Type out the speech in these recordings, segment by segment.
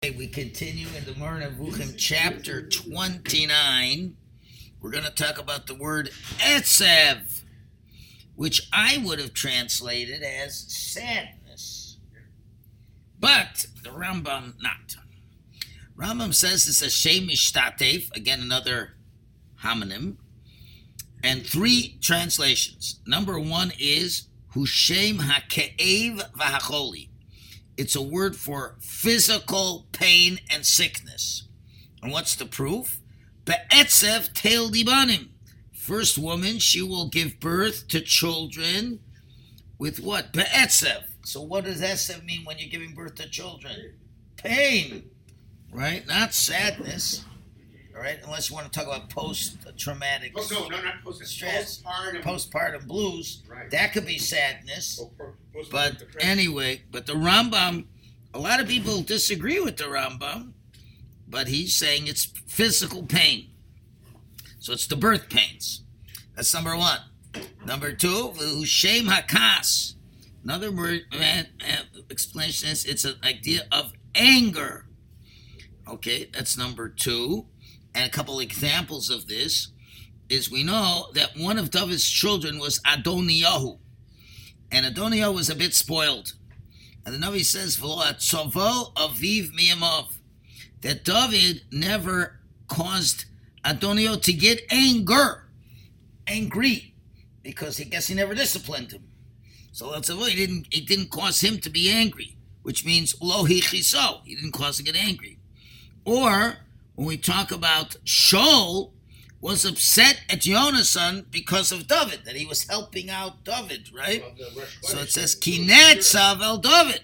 We continue in the Moreh Nevuchim, chapter 29. We're going to talk about the word etzev, which I would have translated as sadness. But the Rambam not. Rambam says it's a shem ishtatev, again another homonym, and three translations. Number one is hushem hake'ev v'hacholi. It's a word for physical pain and sickness. And what's the proof? Be'etzev tel dibanim. First woman, she will give birth to children with what? Be'etzev. So what does etzev mean when you're giving birth to children? Pain, right? Not sadness. All right, unless you want to talk about post-traumatic Oh, no, no, not post Stress. Postpartum. postpartum blues. Right. That could be sadness. Oh, But depression. anyway, but the Rambam, a lot of people disagree with the Rambam, but he's saying it's physical pain. So it's the birth pains. That's number one. Number two, Shem Hakas. Another word explanation is it's an idea of anger. Okay, that's number two. And a couple examples of this is we know that one of David's children was Adoniyahu and Adoniah was a bit spoiled. And the Navi says, "V'lo atzovo aviv miyamov," that David never caused Adoniah to get anger, angry, because he guess he never disciplined him. So that's he didn't it didn't cause him to be angry, which means lo hichiso, he didn't cause him to get angry. Or when we talk about Shaul, was upset at Yonasan because of David, that he was helping out David, right? Of the Rosh So it says Kinetzav el David.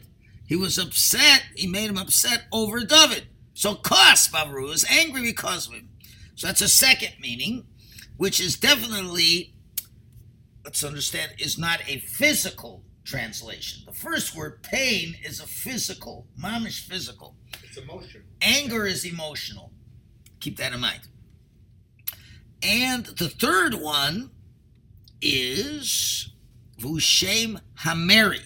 He was upset. He made him upset over David. So Kos Bavru is angry because of him. So that's a second meaning, which is definitely, let's understand, is not a physical translation. The first word, pain, is a physical, mamish physical. It's emotional. Anger is emotional. Keep that in mind. And the third one is Vushem Hameri.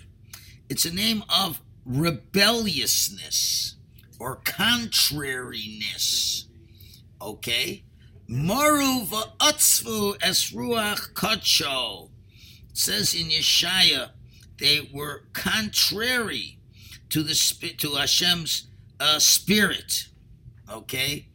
It's a name of rebelliousness or contrariness. Okay? Maru va'atzvu es ruach kacho. It says in Yeshaya, they were contrary to the to Hashem's uh, spirit. Okay?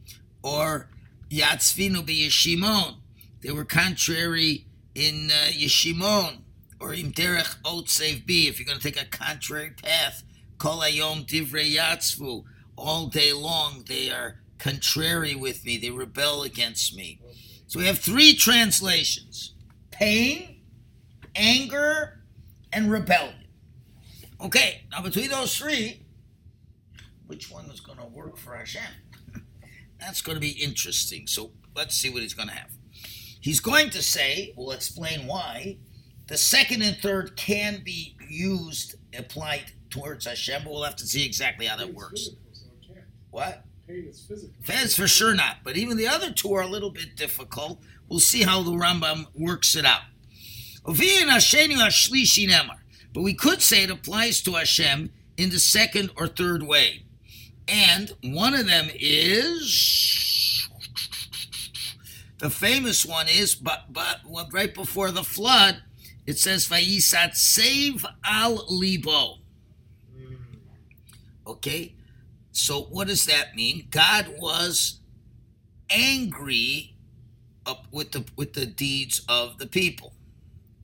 Or Yatzvinu Yeshimon. They were contrary in uh, Yeshimon or in Derech Otsev B. If you're going to take a contrary path, Kol Ayom Divrei Yatzvu. All day long they are contrary with me. They rebel against me. So we have three translations: pain, anger, and rebellion. Okay, now between those three, which one is going to work for Hashem? That's going to be interesting. So let's see what he's going to have. He's going to say, we'll explain why, the second and third can be used, applied towards Hashem, but we'll have to see exactly how that works. physical, so. What? Pain is physical. For sure not, but even the other two are a little bit difficult. We'll see how the Rambam works it out. Ovin Hashenu Hashlishi Nemar. But we could say it applies to Hashem in the second or third way. And one of them is the famous one is but but right before the flood it says Vayisatsev al libo. Okay? So what does that mean? God was angry up with the with the deeds of the people.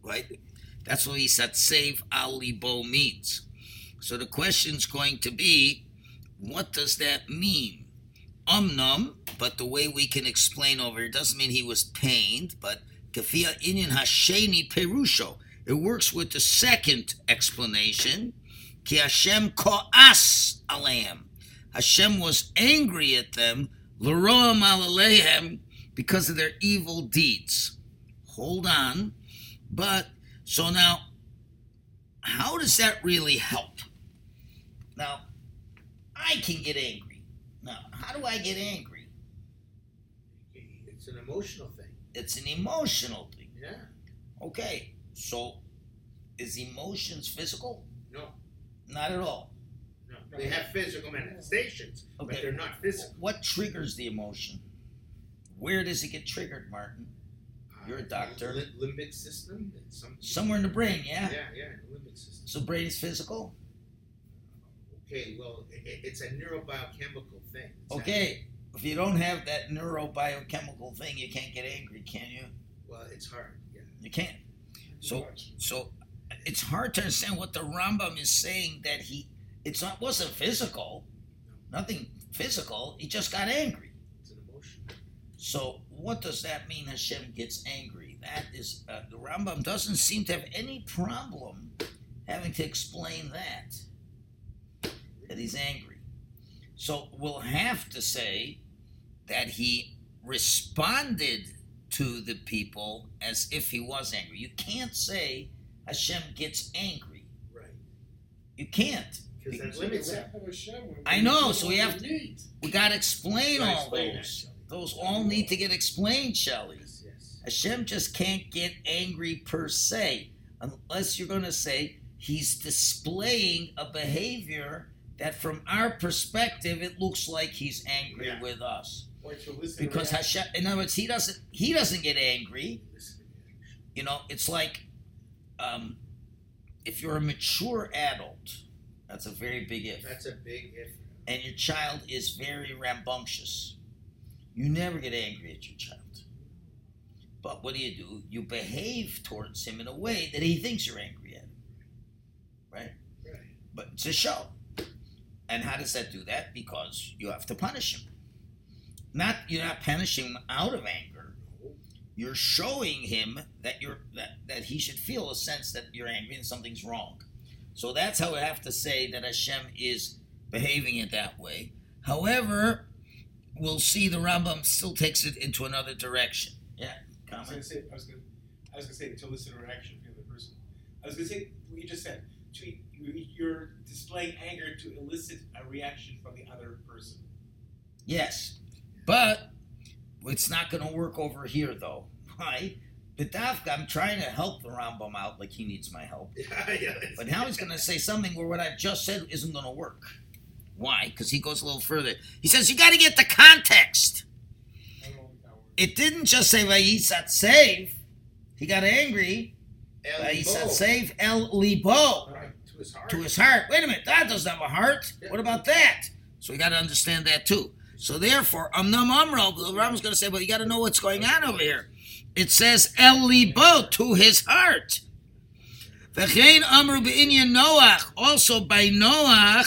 Right? That's what he said save al libo means. So the question's going to be what does that mean? Umnum, but the way we can explain over it doesn't mean he was pained, but kafia inyan hasheni perusho. It works with the second explanation. Ki Hashem ko'as aleim. Hashem was angry at them, l'roam alaleihem, because of their evil deeds. Hold on. But, so now, how does that really help? Now, I can get angry. Now, how do I get angry? It's an emotional thing. It's an emotional thing. Yeah. Okay, so is emotions physical? No. Not at all. No, they have physical manifestations, but Okay. they're not physical. What triggers the emotion? Where does it get triggered, Martin? You're a Uh, doctor. lim- limbic system. Somewhere in the brain, yeah? Yeah, yeah, the limbic system. So brain is physical? Okay, well, it's a neurobiochemical thing. It's Okay. If you don't have that neurobiochemical thing, you can't get angry, can you? well, it's hard. Yeah. You can't. So so it's hard to understand what the Rambam is saying that he it's not wasn't physical. Nothing physical. He just got angry. It's an emotion. So what does that mean? Hashem gets angry. That is uh, the Rambam doesn't seem to have any problem having to explain that he's angry. So we'll have to say that he responded to the people as if he was angry. You can't say Hashem gets angry. Right. You can't. Because that So the limits it. wrath of Hashem when I know, so we have to- need. We got to explain Gotta all explain those. Shelley. Those all need to get explained, Shelley. Yes, yes. Hashem just can't get angry per se, unless you're going to say he's displaying a behavior that, from our perspective, it looks like he's angry Yeah. with us. Or to listen to Because. Hashem, in other words, he doesn't he doesn't get angry. Listen to me. You know, it's like um, if you're a mature adult. That's a very big if. That's a big if. and your child is very rambunctious, you never get angry at your child. But what do you do? You behave towards him in a way that he thinks you're angry at him. Right? Right. But it's a show. And how does that do that? Because you have to punish him. Not you're not punishing him out of anger. You're showing him that you're that, that he should feel a sense that you're angry and something's wrong. So that's how I have to say that Hashem is behaving it that way. However, we'll see the Rambam still takes it into another direction. Yeah, I was gonna comment. say, I was gonna, I was gonna say to listen to a reaction from the other person. I was gonna say what you just said. To, you- you're displaying anger to elicit a reaction from the other person. Yes, but it's not going to work over here though. Why? B'davka, I'm trying to help the Rambam out like he needs my help. Yeah. But now he's going to say something where what I just said isn't going to work. Why? Because he goes a little further. He says you got to get the context. I don't know what that word. It didn't just say Vayisatsev. He got angry. El Vayisatsev El Libo Right, his heart. to his heart. Wait a minute, that doesn't have a heart. What about that? So we got to understand that too. So therefore, um, Amnam Amro, the Rambam's going to say, well, you got to know what's going on over here. It says El Libo to his heart. V'chein Amru be'inyan Noach, also by Noach,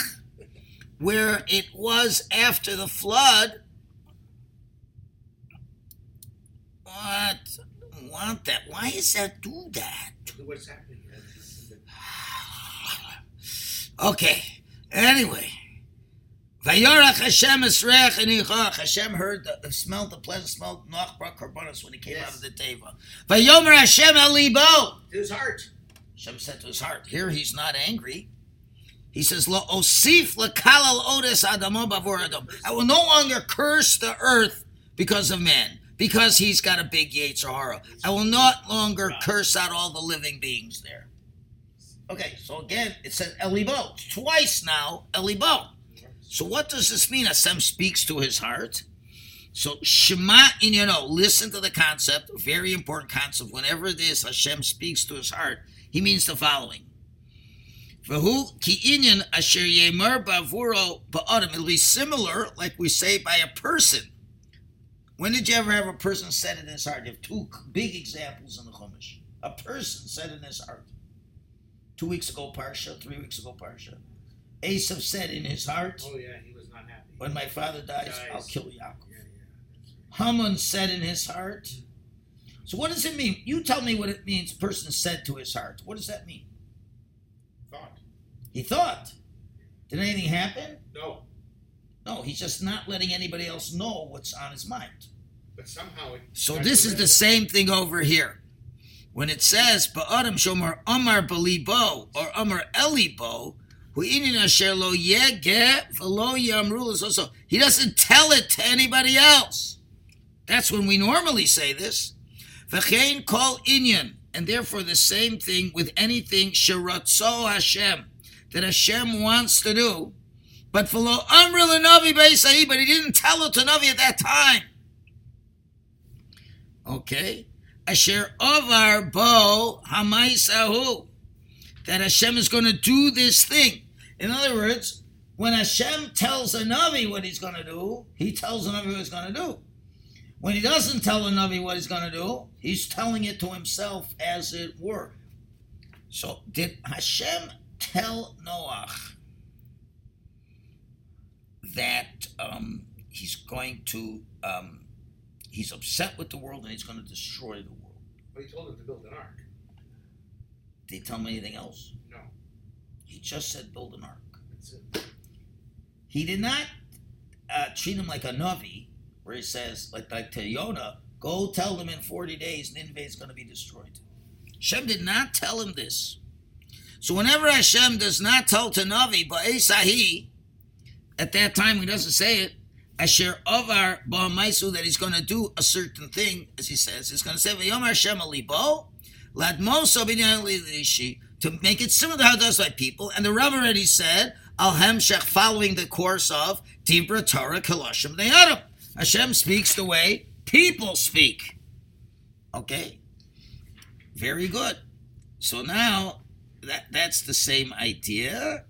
where it was after the flood. What? Want that? Why does that do that? What's happening? Okay. Anyway. Vayorach Hashem Esrech and Hashem heard the, the smell, the pleasant smell of Noach brought when he came Yes. out of the teva. Vayomer Hashem El Libo. To his heart. Hashem said to his heart. Here he's not angry. He says, Lo osif lekalal odes adamo bavor adam. I will no longer curse the earth because of man, because he's got a big Yetzer Hara. I will not longer curse out all the living beings there. Okay, so again, it says Elibo. Twice now, Elibo. So what does this mean? Hashem speaks to his heart. So Shema in you know, listen to the concept, very important concept. Whenever it is Hashem speaks to his heart, he means the following. V'hu ki inyan asher yemar bavuro ba'adam. It'll be similar, like we say, by a person. When did you ever have a person said in his heart? You have two big examples in the Chumash. A person said in his heart. Two weeks ago, Parsha. Three weeks ago, Parsha. Esav said in his heart, Oh yeah, he was not happy. "When my father dies, Dies. I'll kill Yaakov." Yeah, yeah. right. Haman said in his heart. So what does it mean? You tell me what it means. Person said to his heart. What does that mean? Thought. He thought. Did anything happen? No, No, he's just not letting anybody else know what's on his mind. but somehow it. So this is the same thing over here. When it says Ba'adam Shomer Amar Balibo or Amar Elibo, v'lo he doesn't tell it to anybody else. That's when we normally say this. V'chein kol inyan, and therefore the same thing with anything sheratzo Hashem that Hashem wants to do. But for lo amri Navi Beisai, but he didn't tell it to Navi at that time. Okay? Asher Ovar Bo Hamaisahu. That Hashem is going to do this thing. In other words, when Hashem tells a Navi what he's going to do, he tells a Navi what he's going to do. When he doesn't tell a Navi what he's going to do, he's telling it to himself as it were. So, did Hashem tell Noach that um, he's going to, um, he's upset with the world and he's going to destroy the world? But he told him to build an ark. Did he tell him anything else? No. He just said build an ark. That's it. He did not uh, treat him like a Navi, where he says, like, like to Yonah, go tell them in 40 days Nineveh is going to be destroyed. Shem did not tell him this. So whenever Hashem does not tell to Navi, Ba'esahi, at that time he doesn't say it, Asher Ovar Ba'amaisu, that he's going to do a certain thing, as he says, he's going to say, V'yom Hashem alibo, ladmoso b'nyan to make it similar to how it does like people. And the Rav already said, Al Hemshech, following the course of Dibra Torah Kaloshim Ne'adim. Hashem speaks the way people speak. Okay? Very good. So now, that that's the same idea.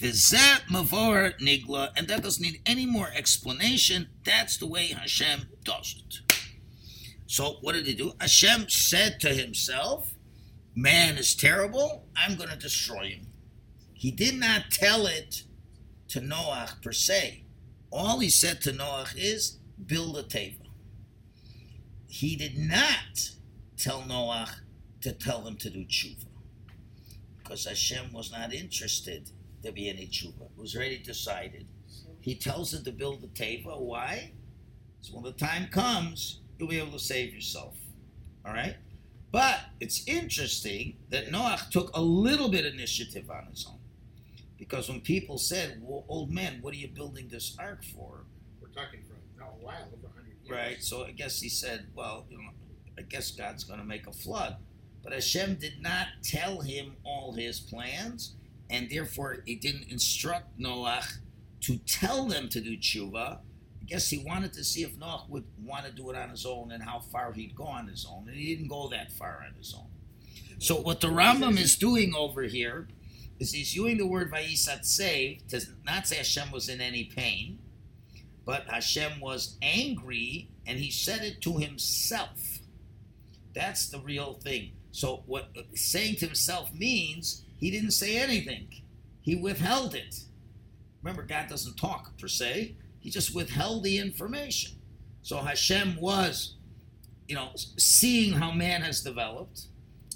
V'zeh mavor nigla, and that doesn't need any more explanation. That's the way Hashem does it. So what did he do? Hashem said to himself, "Man is terrible. I'm going to destroy him." He did not tell it to Noach per se. All he said to Noach is, "Build a teva." He did not tell Noach to tell him to do tshuva because Hashem was not interested to be any tshuva. It was already decided. He tells him to build the teva. Why? So when the time comes, you'll be able to save yourself. All right? But it's interesting that Noach took a little bit of initiative on his own. Because when people said, well, old man, what are you building this ark for? We're talking for a while, over 100 years. Right. So I guess he said, well, you know, I guess God's going to make a flood. But Hashem did not tell him all his plans, and therefore he didn't instruct Noach to tell them to do tshuva. I guess he wanted to see if Noach would want to do it on his own and how far he'd go on his own, and he didn't go that far on his own. So what the Rambam is doing over here is he's using the word vayisatsev to not say Hashem was in any pain, but Hashem was angry and he said it to himself. That's the real thing. So what saying to himself means he didn't say anything. He withheld it. Remember, God doesn't talk per se. He just withheld the information. So Hashem was, you know, seeing how man has developed,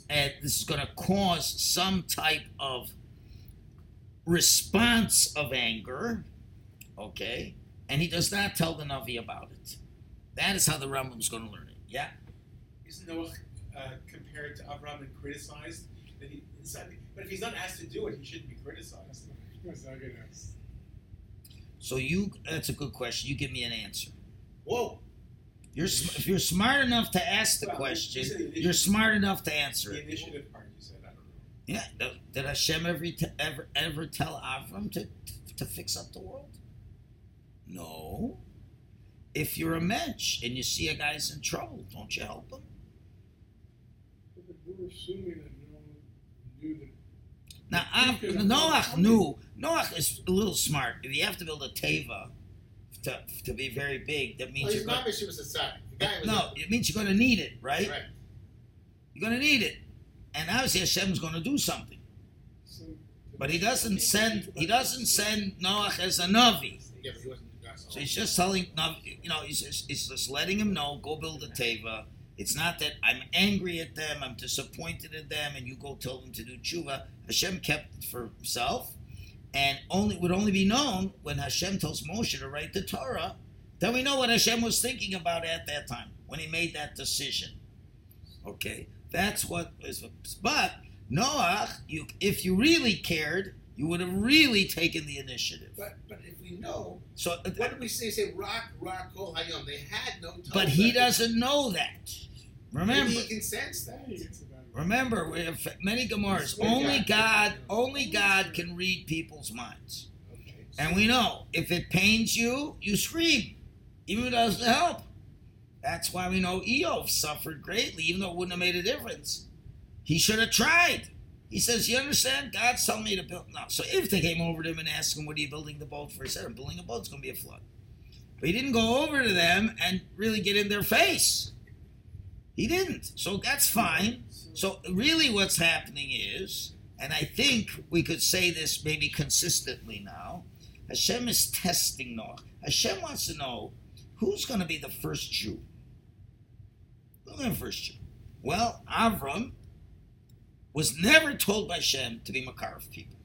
and this is going to cause some type of response of anger, okay? And he does not tell the Navi about it. That is how the Rambam is going to learn it. Yeah. Isn't Noah uh, compared to Avram and criticized? That he, but if he's not asked to do it, he shouldn't be criticized. So you, that's a good question. You give me an answer. Whoa. You're sm- if you're smart enough to ask the Well, question, you said the you're smart enough to answer The it. initiative part, you said, I don't know. Yeah. Did- Did Hashem ever t- ever ever tell Avram to to fix up the world? No. If you're a mensch and you see a guy's in trouble, don't you help him? But we're assuming that Noah knew that. Now, He Av- could have Noach knew. Noach is a little smart. If you have to build a teva to, to be very big, that means Well, you're going. she was a son. No, it means you're going to need it, right? Right. You're going to need it, and obviously Hashem's going to do something. But he doesn't send. He doesn't send Noach as a navi. Yeah, but he wasn't the guy. So he's just telling, you know, he's just, he's just letting him know, go build a teva. It's not that I'm angry at them, I'm disappointed in them, and you go tell them to do tshuva. Hashem kept it for himself, and only would only be known when Hashem tells Moshe to write the Torah. Then we know what Hashem was thinking about at that time when he made that decision. Okay, that's what is. But Noach, you if you really cared, you would have really taken the initiative. But but if we know, So, uh, what did we say? Say rock, rock, kol hayom. They had no. Torah. but he doesn't know that. Remember, Maybe he can sense that. he gets it out of it. remember, we have many Gemaras. Only God, only God can read people's minds. Okay. And we know if it pains you, you scream, even if it doesn't help. That's why we know Eov suffered greatly, even though it wouldn't have made a difference. He should have tried. He says, You understand? God's telling me to build. No. So if they came over to him and asked him, What are you building the boat for? He said, I'm building a boat. It's going to be a flood. But he didn't go over to them and really get in their face. He didn't. So that's fine. So really what's happening is, and I think we could say this maybe consistently now, Hashem is testing Noah. Hashem wants to know who's going to be the first Jew. Who's the first Jew? Well, Avram was never told by Shem to be Makar of people.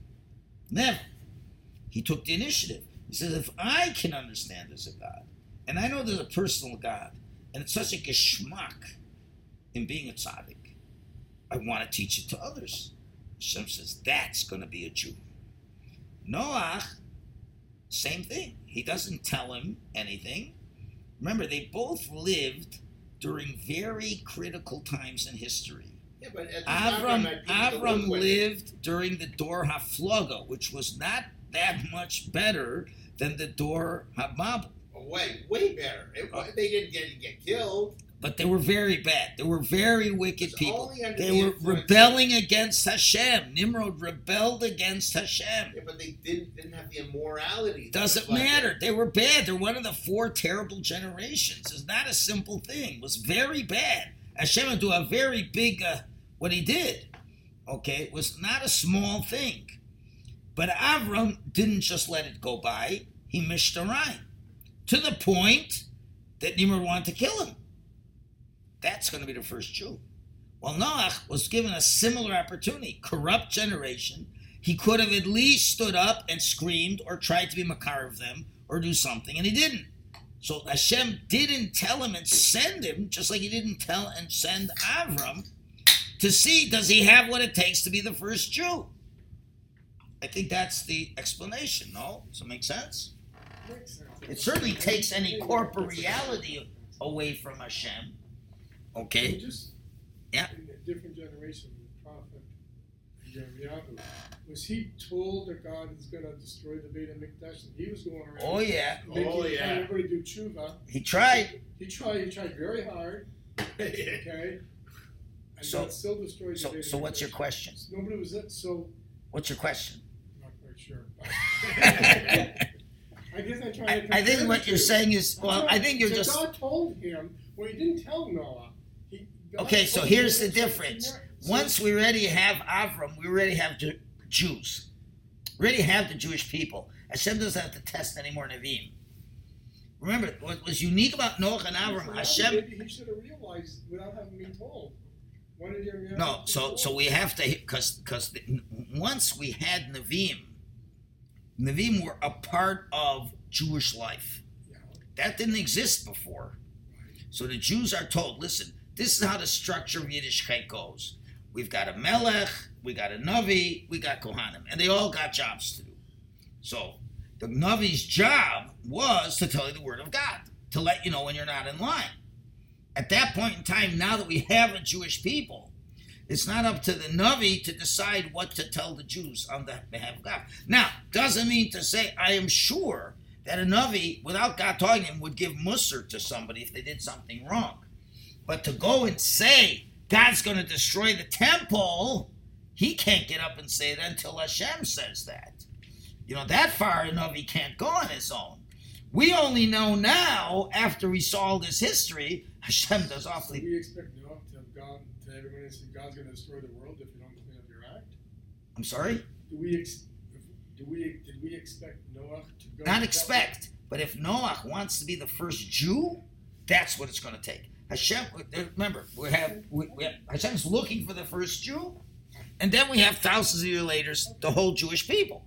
Never. He took the initiative. He says, if I can understand there's a God, and I know there's a personal God, and it's such a geschmack in being a tzaddik, I want to teach it to others. Hashem says, that's going to be a Jew. Noah, same thing. He doesn't tell him anything. Remember, they both lived during very critical times in history. Yeah, but at time, Avram, I had people to Avram lived during the Dor HaFloga, which was not that much better than the Dor HaMabul. Oh, way, way better. It, wa- uh, they didn't get get killed. But they were very bad. They were very wicked people. They the were rebelling against Hashem. Nimrod rebelled against Hashem. Yeah, but they didn't didn't have the immorality. Doesn't matter. They were bad. They're one of the four terrible generations. It's not a simple thing. It was very bad. Hashem do a very big, uh, what he did. Okay, it was not a small thing. But Avram didn't just let it go by. He mished a rhyme to the point that Nimrod wanted to kill him. That's going to be the first Jew. Well, Noach was given a similar opportunity. Corrupt generation. He could have at least stood up and screamed or tried to be Makar of them or do something, and he didn't. So Hashem didn't tell him and send him, just like he didn't tell and send Avram to see does he have what it takes to be the first Jew. I think that's the explanation. No, does it make sense? Makes sense. It certainly takes any corporeality away from Hashem. Okay. just Yeah. in a different generation, the prophet Yirmiyahu, was he told that God is going to destroy the Beit Hamikdash, and he was going around Oh yeah, Oh, yeah. everybody do tshuva? he tried. He tried. He tried very hard. Okay. And So- God still destroyed the So, Beit so what's your question? Nobody was it. So What's your question? I'm not quite sure. I guess I'm trying I, to. I think what you're saying is, well, So- I think you're so just God told him. Well, he didn't tell Noah. He, God okay. So here's the difference. Once we already have Avram, we already have Ju- Jews. really have the Jewish people. Hashem doesn't have to test anymore Nevi'im. Remember, what was unique about Noach and Avram, Hashem Maybe he should have realized without having been told. No, so so we have to because because once we had Nevi'im, Nevi'im were a part of Jewish life. That didn't exist before. So the Jews are told, listen, this is how the structure of Yiddishkeit goes. We've got a Melech, we got a Navi, we got Kohanim, and they all got jobs to do. So the Navi's job was to tell you the word of God, to let you know when you're not in line. At that point in time, now that we have a Jewish people, it's not up to the Navi to decide what to tell the Jews on the behalf of God. Now, doesn't mean to say I am sure that a Navi, without God talking to him, would give Musar to somebody if they did something wrong. But to go and say God's going to destroy the temple, he can't get up and say that until Hashem says that. You know, that far enough, he can't go on his own. We only know now, after we saw all this history, Hashem does So awfully. we expect Noah to have gone to everyone and say God's going to destroy the world if you don't clean up your act. I'm sorry? Do we ex- do we did we expect Noah to go? Not expect, but if Noah wants to be the first Jew, that's what it's going to take. Hashem, uh, remember, we have, we, we have Hashem's looking for the first Jew, and then we have thousands of years later the whole Jewish people.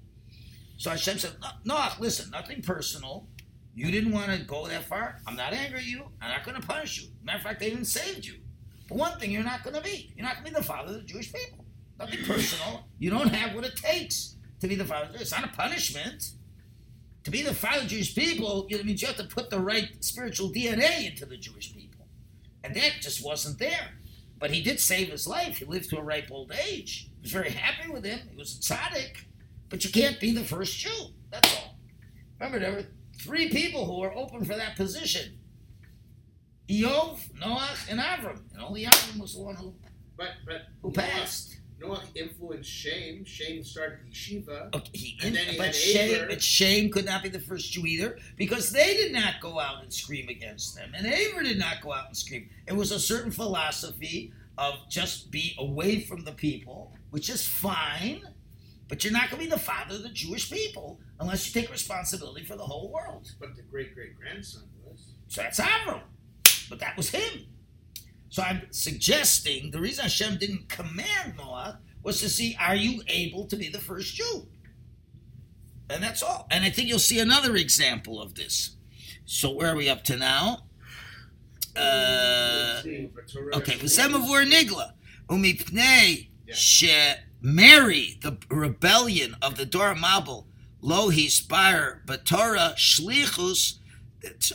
So Hashem said, "No- Noah, listen, nothing personal. You didn't want to go that far. I'm not angry at you. I'm not going to punish you. Matter of fact, I even saved you. But one thing you're not going to be, you're not going to be the father of the Jewish people. Nothing personal. You don't have what it takes to be the father. It's not a punishment. To be the father of the Jewish people, it means you have to put the right spiritual DNA into the Jewish people. And that just wasn't there. But he did save his life. He lived to a ripe old age. He was very happy with him. He was a tzaddik. But you can't be the first Jew. That's all. Remember, there were three people who were open for that position. Eov, Noach, and Avram. And only Avram was the one who, But but who passed. Noah influenced Shem. Shem started yeshiva. Okay, he, And then he but Shem, Shem could not be the first Jew either because they did not go out and scream against them, and Aver did not go out and scream. It was a certain philosophy of just be away from the people, which is fine, but you're not going to be the father of the Jewish people unless you take responsibility for the whole world. But the great great grandson was. So that's Avram, but that was him. So I'm suggesting the reason Hashem didn't command Noah was to see, are you able to be the first Jew? And that's all. And I think you'll see another example of this. So where are we up to now? Uh, okay, V'semavur nigla umipnei she Mary, the rebellion of the Dor HaMabul, lo hispire b'Torah shlichus.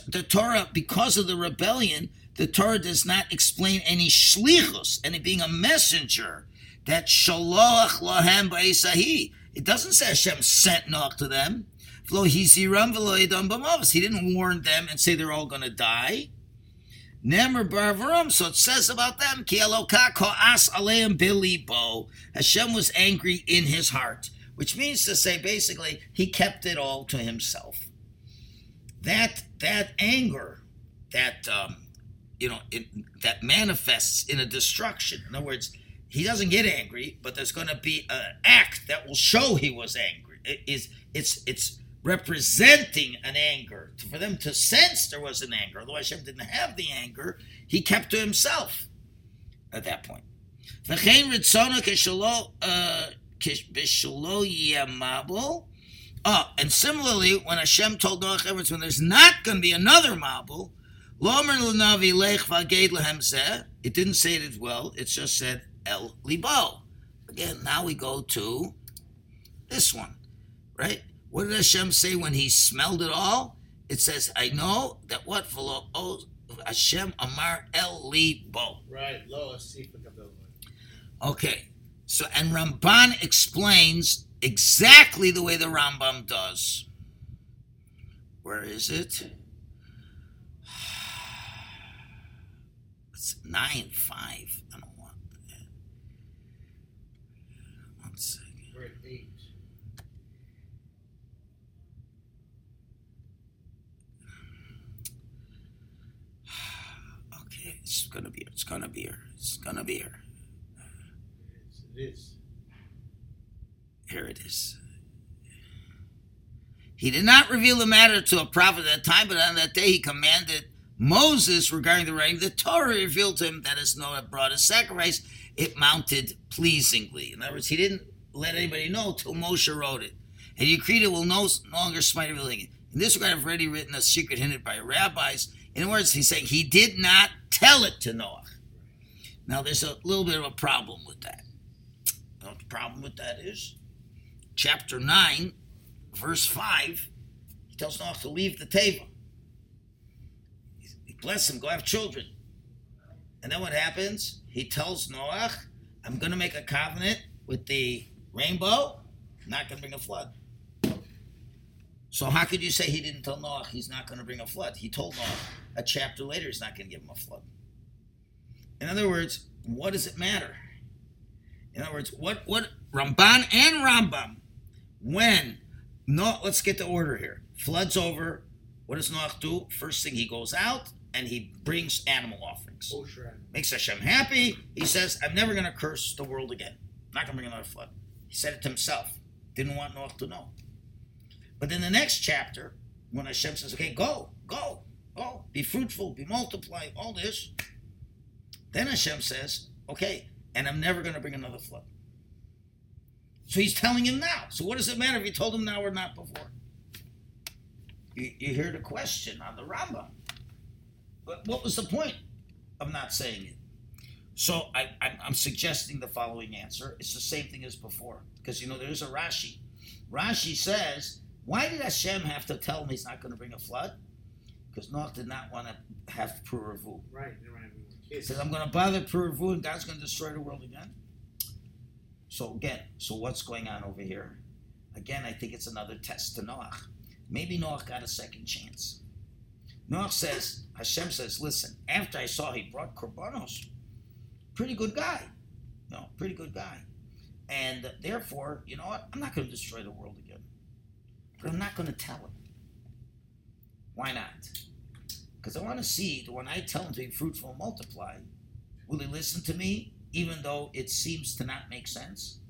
The Torah, because of the rebellion, the Torah does not explain any shlichus, any being a messenger. That shaloach lahem. It doesn't say Hashem sent Noach to them. He didn't warn them and say they're all going to die. So it says about them. Hashem was angry in his heart, which means to say basically he kept it all to himself. That that anger, that um, you know, it, that manifests in a destruction. In other words, he doesn't get angry, but there's going to be an act that will show he was angry. It is it's it's representing an anger. For them to sense there was an anger, although Hashem didn't have the anger, he kept to himself at that point. Oh, and similarly, when Hashem told Everett, when there's not going to be another Mabul, Lomer l'navi lech v'aged lehem zeh, it didn't say it as well, it just said El Libo. Again, now we go to this one, right? What did Hashem say when he smelled it all? It says, I know that what v'lo oh, Hashem Amar El Libo. Right, lo. Okay, so and Ramban explains exactly the way the Rambam does. Where is it? It's nine five. I don't want that. One second. We're at eight. Okay, it's gonna be. It's gonna be here. It's gonna be here. Is. It is. Here it is. He did not reveal the matter to a prophet at that time, but on that day he commanded Moses regarding the writing. The Torah revealed to him that as Noah brought a sacrifice, it mounted pleasingly. In other words, he didn't let anybody know till Moshe wrote it. And he decreed it will no longer smite revealing. In this regard, I've already written a secret hinted by rabbis. In other words, he's saying he did not tell it to Noah. Now, there's a little bit of a problem with that. You know the problem with that is? chapter 9, verse 5, he tells Noah to leave the table. Bless him, go have children. And then what happens? He tells Noah, I'm going to make a covenant with the rainbow, I'm not going to bring a flood. So how could you say he didn't tell Noah he's not going to bring a flood? He told Noah a chapter later he's not going to give him a flood. In other words, what does it matter? In other words, what what Ramban and Rambam, when no, let's get the order here. Floods over. What does Noach do? First thing he goes out and he brings animal offerings. Oh, Kosher. Makes Hashem happy. He says, "I'm never going to curse the world again. not going to bring another flood." He said it to himself. Didn't want Noach to know. But in the next chapter, when Hashem says, "Okay, go, go, go, be fruitful, be multiply, all this," then Hashem says, "Okay, and I'm never going to bring another flood." So he's telling him now. So what does it matter if he told him now or not before? You, you hear the question on the Rambam. But what was the point of not saying it? So I, I'm, I'm suggesting the following answer. It's the same thing as before. Because, you know, there's a Rashi. Rashi says, why did Hashem have to tell him he's not going to bring a flood? Because Noach did not want to have Puravu. Right. They don't have any He says, I'm going to bother Puravu and God's going to destroy the world again. So again, so what's going on over here? Again, I think it's another test to Noach. maybe Noach got a second chance. Noach says, Hashem says, listen, after I saw he brought korbanos, pretty good guy. No, pretty good guy. And therefore, you know what? I'm not going to destroy the world again. But I'm not going to tell him. Why not? Because I want to see that when I tell him to be fruitful and multiply, will he listen to me even though it seems to not make sense?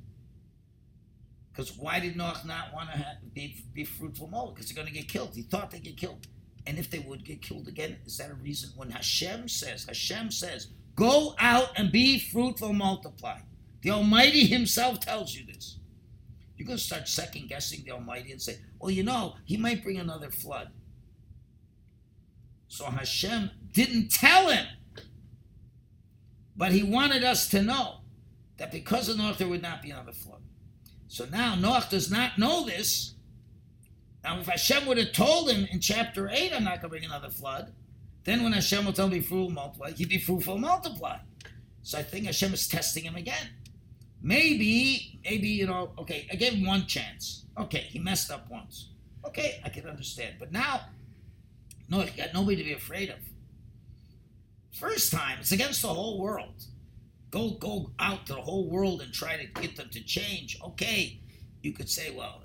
Because why did Noach not want to be, be fruitful and multiply? Because they're going to get killed. He thought they'd get killed. And if they would get killed again, is that a reason? When Hashem says, Hashem says, go out and be fruitful multiply. The Almighty Himself tells you this. You're going to start second guessing the Almighty and say, well, you know, He might bring another flood. So Hashem didn't tell him. But he wanted us to know that because of Noach there would not be another flood. So now Noach does not know this. Now if Hashem would have told him in chapter 8, I'm not going to bring another flood, then when Hashem will tell him be fruitful multiply, he'd be fruitful multiply. So I think Hashem is testing him again. Maybe, maybe, you know, okay, I gave him one chance. Okay, he messed up once. Okay, I can understand. But now no, he got nobody to be afraid of. First time, it's against the whole world. Go go out to the whole world and try to get them to change. Okay, you could say, well,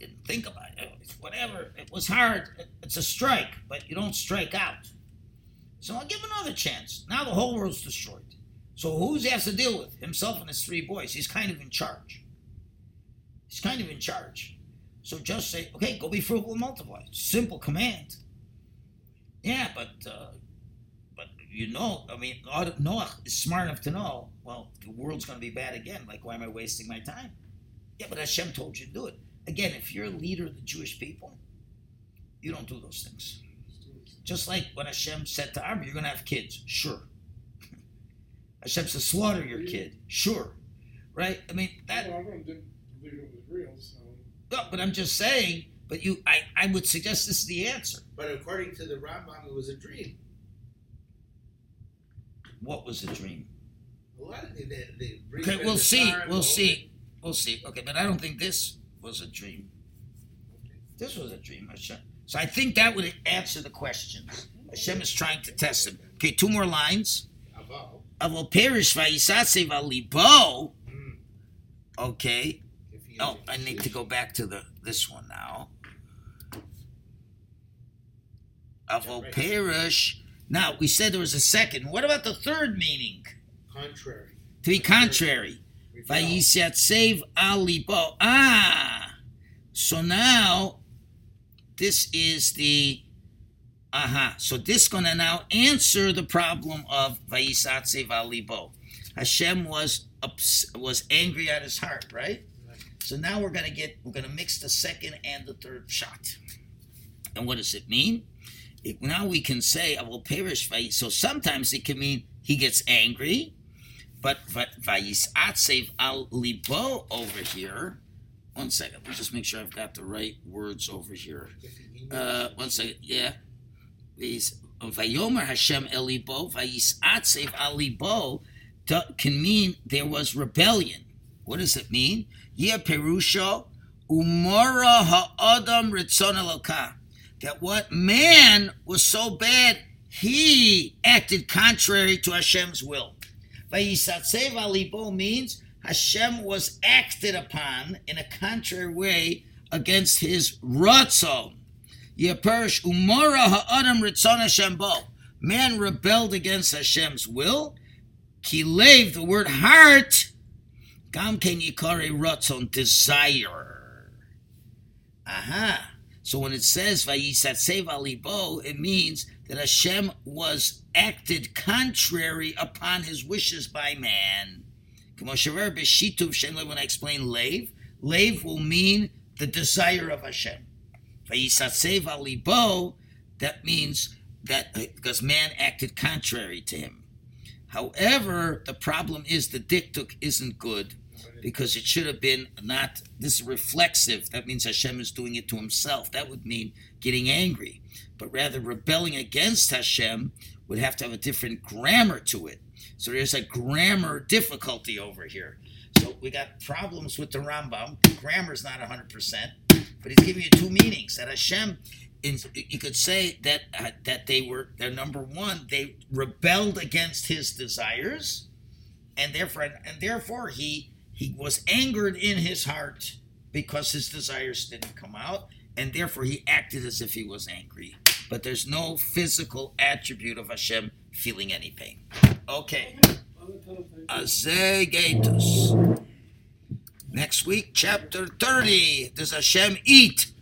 didn't think about it. Whatever. It was hard. It's a strike, but you don't strike out. So I'll give another chance. Now the whole world's destroyed. So who's he has to deal with? Himself and his three boys. He's kind of in charge. He's kind of in charge. So just say, okay, go be fruitful and multiply. Simple command. Yeah, but uh, but you know, I mean, Noah is smart enough to know. Well, the world's going to be bad again. Like, why am I wasting my time? Yeah, but Hashem told you to do it. Again, if you're a leader of the Jewish people, you don't do those things. Just like when Hashem said to Abram, "You're going to have kids." Sure. Hashem said, "Slaughter your kid." Sure. Right? I mean that. Well, Avram didn't believe it was real, so. No, but I'm just saying but you, I, I would suggest this is the answer. But according to the Rambam, it was a dream. What was a dream? A lot of the, the, the okay, we'll see. We'll see. We'll see. Okay, but I don't think this was a dream. This was a dream, Hashem. So I think that would answer the questions. Hashem is trying to test him. Okay, two more lines. Avo perish vayisatse valibo. Okay. Oh, I need to go back to the this one now. Avo perish. Now we said there was a second. What about the third meaning? Contrary. To be contrary. Vayisyatsev alibo. Ah. So now this is the aha. So this gonna now answer the problem of Vayisatsev alibo. Hashem was ups, was angry at his heart, right? So now we're gonna get we're gonna mix the second and the third shot. And what does it mean? It, now we can say I will perish. So sometimes it can mean he gets angry, but vayisatsev al libo over here. One second, let's just make sure I've got the right words over here. Uh, one second, yeah. These vayomer Hashem elibo vayisatsev al libo can mean there was rebellion. What does it mean? Yeh perusho umora ha'adam ritzon that what man was so bad, he acted contrary to Hashem's will. Vayisatsev alibo means Hashem was acted upon in a contrary way against his ratzon. Yeperish umora ha'adam ritzon Hashem bo. Man rebelled against Hashem's will. Kilev, the word heart, gam ken yikare ratzon, desire. Aha. So when it says Vayisatsev alibo, it means that Hashem was acted contrary upon his wishes by man. When I explain lave, lave will mean the desire of Hashem. That means that because man acted contrary to him. However, the problem is the dikduk isn't good because it should have been not this reflexive. That means Hashem is doing it to himself. That would mean getting angry. But rather, rebelling against Hashem would have to have a different grammar to it. So there's a grammar difficulty over here. So we got problems with the Rambam. Grammar's not 100%. but he's giving you two meanings. That Hashem, you could say that uh, that they were they're number one. They rebelled against his desires, and therefore and therefore he he was angered in his heart because his desires didn't come out, and therefore he acted as if he was angry. But there's no physical attribute of Hashem feeling any pain. Okay. Next week, chapter 30. Does Hashem eat?